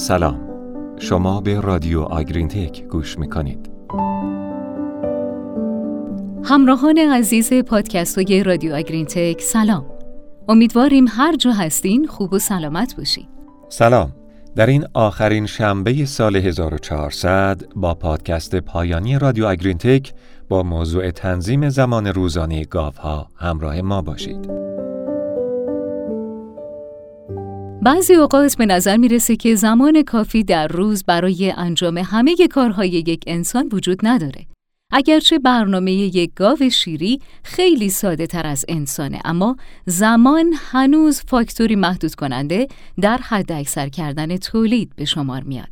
سلام. شما به رادیو آگرین تک گوش می‌کنید. همراهان عزیز پادکست های رادیو آگرین تک سلام. امیدواریم هر جا هستین خوب و سلامت باشین. سلام. در این آخرین شنبه سال 1400 با پادکست پایانی رادیو آگرین تک با موضوع تنظیم زمان روزانه گاوها همراه ما باشید. بعضی اوقات به نظر می‌رسه که زمان کافی در روز برای انجام همه کارهای یک انسان وجود نداره. اگرچه برنامه یک گاو شیری خیلی ساده تر از انسانه اما زمان هنوز فاکتوری محدود کننده در حد اکثر کردن تولید به شمار میاد.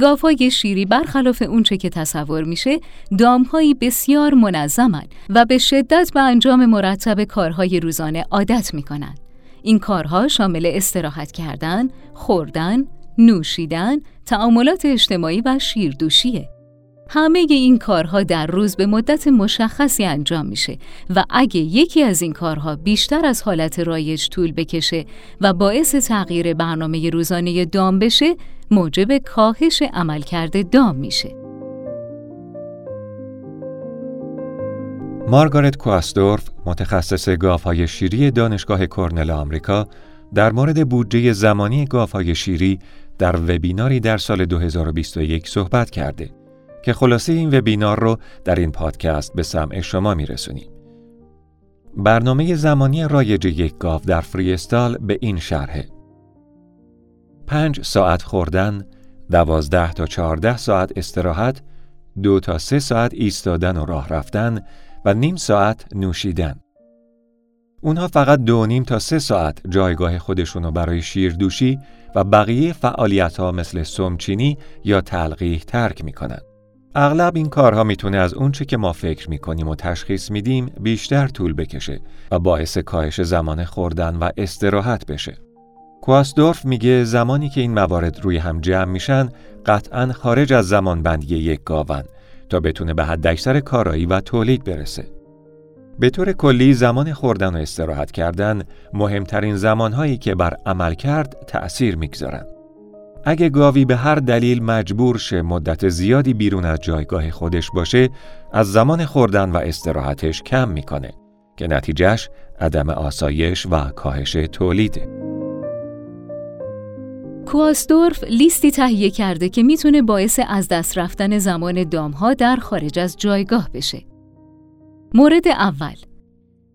گاوهای شیری برخلاف اونچه که تصور میشه دامهایی بسیار منظمن و به شدت به انجام مرتب کارهای روزانه عادت می‌کنن. این کارها شامل استراحت کردن، خوردن، نوشیدن، تعاملات اجتماعی و شیردوشیه. همه این کارها در روز به مدت مشخصی انجام میشه و اگه یکی از این کارها بیشتر از حالت رایج طول بکشه و باعث تغییر برنامه روزانه دام بشه موجب کاهش عملکرد دام میشه. مارگارت کوستورف متخصص گاوهای شیری دانشگاه کرنل آمریکا در مورد بودجه زمانی گاوهای شیری در وبیناری در سال 2021 صحبت کرده که خلاصه این وبینار رو در این پادکست به سمع شما میرسونیم. برنامه زمانی رایج یک گاو در فریستال به این شرحه. پنج ساعت خوردن، دوازده تا چهارده ساعت استراحت، دو تا سه ساعت ایستادن و راه رفتن و نیم ساعت نوشیدن. اونها فقط دو نیم تا سه ساعت جایگاه خودشونو برای شیر دوشی و بقیه فعالیت ها مثل سمچینی یا تلقیح ترک می‌کنن. اغلب این کارها می‌تونه از اونچه که ما فکر می‌کنیم و تشخیص میدیم بیشتر طول بکشه و باعث کاهش زمان خوردن و استراحت بشه. کواسدورف میگه زمانی که این موارد روی هم جمع میشن قطعا خارج از زمان بندی یک گاون تا بتونه به حداکثر کارایی و تولید برسه. به طور کلی زمان خوردن و استراحت کردن مهمترین زمانهایی که بر عمل کرد تأثیر می‌گذارن. اگه گاوی به هر دلیل مجبور شه مدت زیادی بیرون از جایگاه خودش باشه از زمان خوردن و استراحتش کم می‌کنه که نتیجهش عدم آسایش و کاهش تولیده. کواسدورف لیستی تهیه کرده که می‌تونه باعث از دست رفتن زمان دامها در خارج از جایگاه بشه. مورد اول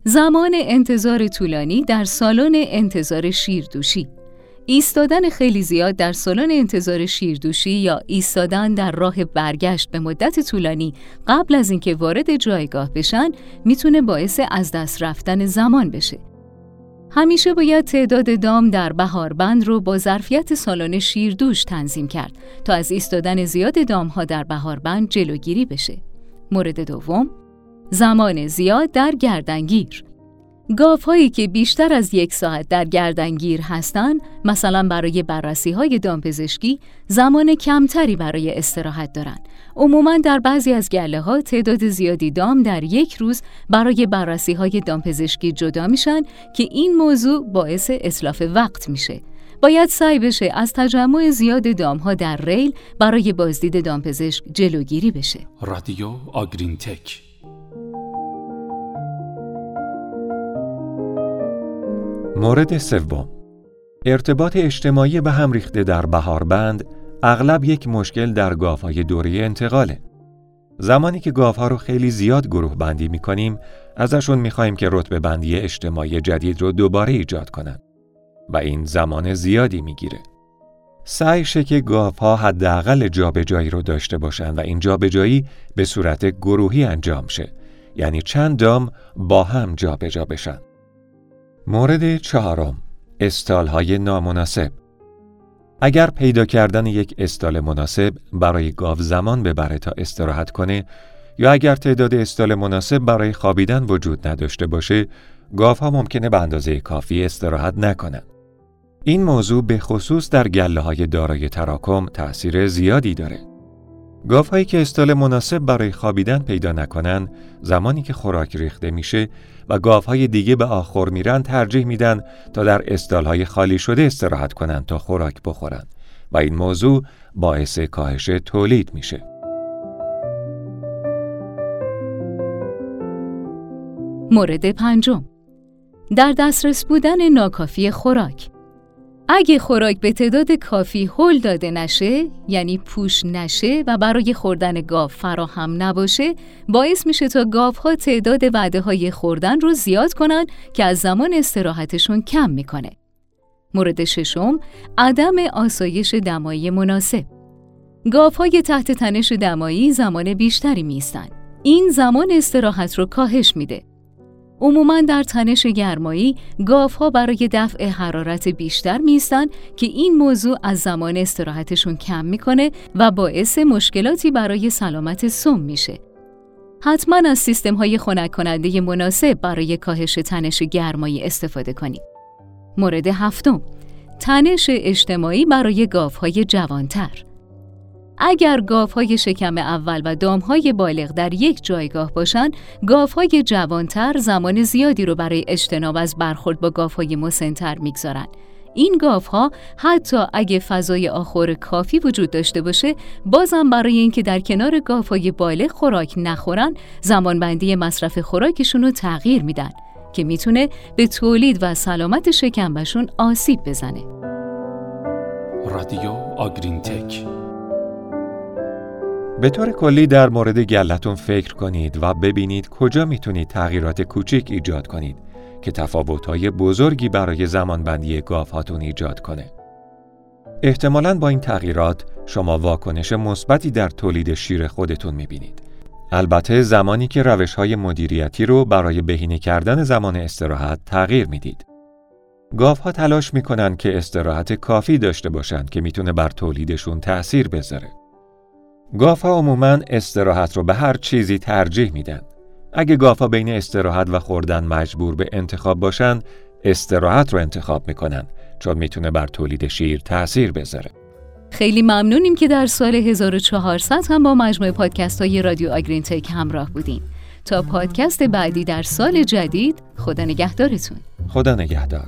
زمان انتظار طولانی در سالن انتظار شیردوشی ایستادن خیلی زیاد در سالن انتظار شیردوشی یا ایستادن در راه برگشت به مدت طولانی قبل از اینکه وارد جایگاه بشن می‌تونه باعث از دست رفتن زمان بشه. همیشه باید تعداد دام در بهاربند رو با ظرفیت سالن شیردوش تنظیم کرد تا از ایستادن زیاد دامها در بهاربند جلوگیری بشه. مورد دوم زمان زیاد در گردنگیر گاف هایی که بیشتر از یک ساعت در گردنگیر هستند مثلا برای بررسی های دامپزشکی زمان کمتری برای استراحت دارند. عموما در بعضی از گله ها تعداد زیادی دام در یک روز برای بررسی های دامپزشکی جدا میشن که این موضوع باعث اطلاف وقت میشه. باید سعی بشه از تجمع زیاد دام ها در ریل برای بازدید دامپزشک جلوگیری بشه. رادیو آگرین تک مورد سوم ارتباط اجتماعی به هم ریخته در بهاربند اغلب یک مشکل در گاوهای دوره انتقاله. زمانی که گاوها رو خیلی زیاد گروه بندی می کنیم، ازشون می خواهیم که رتبه بندی اجتماعی جدید رو دوباره ایجاد کنند و این زمان زیادی می گیره. سعی شه که گاوها حداقل جابجایی رو داشته باشند و این جابجایی به صورت گروهی انجام شه یعنی چند دام با هم جابجا بشن مورد چهارم استال های نامناسب اگر پیدا کردن یک استال مناسب برای گاو زمان ببره تا استراحت کنه یا اگر تعداد استال مناسب برای خوابیدن وجود نداشته باشه ها ممکنه به اندازه کافی استراحت نکنند. این موضوع به خصوص در گله های دارای تراکم تأثیر زیادی داره. گاوهایی که استال مناسب برای خوابیدن پیدا نکنن زمانی که خوراک ریخته میشه و گاوهای دیگه به آخر میرن ترجیح میدن تا در استالهای خالی شده استراحت کنند تا خوراک بخورن و این موضوع باعث کاهش تولید میشه. مورد پنجم در دسترس بودن ناکافی خوراک اگه خوراک به تعداد کافی هل داده نشه یعنی پوش نشه و برای خوردن گاو فراهم نباشه باعث میشه تا گاوها تعداد وعده های خوردن رو زیاد کنن که از زمان استراحتشون کم می‌کنه. مورد ششم عدم آسایش دمایی مناسب. گاوهای تحت تنش دمایی زمان بیشتری میستن این زمان استراحت رو کاهش میده. عموما در تنش گرمایی گاوها برای دفع حرارت بیشتر میستن که این موضوع از زمان استراحتشون کم می‌کنه و باعث مشکلاتی برای سلامت سم میشه. حتما از سیستم های خنک کننده مناسب برای کاهش تنش گرمایی استفاده کنید. مورد هفتم تنش اجتماعی برای گاوهای جوانتر اگر گاوهای شکم اول و دامهای بالغ در یک جایگاه باشند، گاوهای جوانتر زمان زیادی رو برای اجتناب از برخورد با گاوهای مسنتر می‌گذارند. این گاوها حتی اگه فضای آخور کافی وجود داشته باشه بازم برای اینکه در کنار گاوهای بالغ خوراک نخورن زمانبندی مصرف خوراکشون رو تغییر میدن که می‌تونه به تولید و سلامت شکمبشون آسیب بزنه رادیو آگرین تک به طور کلی در مورد گلتون فکر کنید و ببینید کجا می‌تونید تغییرات کوچک ایجاد کنید که تفاوت‌های بزرگی برای زمانبندی گاوهاتون ایجاد کنه. احتمالاً با این تغییرات شما واکنش مثبتی در تولید شیر خودتون می‌بینید. البته زمانی که روش های مدیریتی رو برای بهینه کردن زمان استراحت تغییر می‌دید. گاوها تلاش می‌کنن که استراحت کافی داشته باشند که می‌تونه بر تولیدشون تأثیر بذاره. گافا عموماً استراحت رو به هر چیزی ترجیح میدن. اگه گافا بین استراحت و خوردن مجبور به انتخاب باشن، استراحت رو انتخاب می‌کنن چون می‌تونه بر تولید شیر تأثیر بذاره. خیلی ممنونیم که در سال 1400 هم با مجموعه پادکست های رادیو آگرین تک همراه بودیم. تا پادکست بعدی در سال جدید خدا نگهدارتون. خدا نگهدار.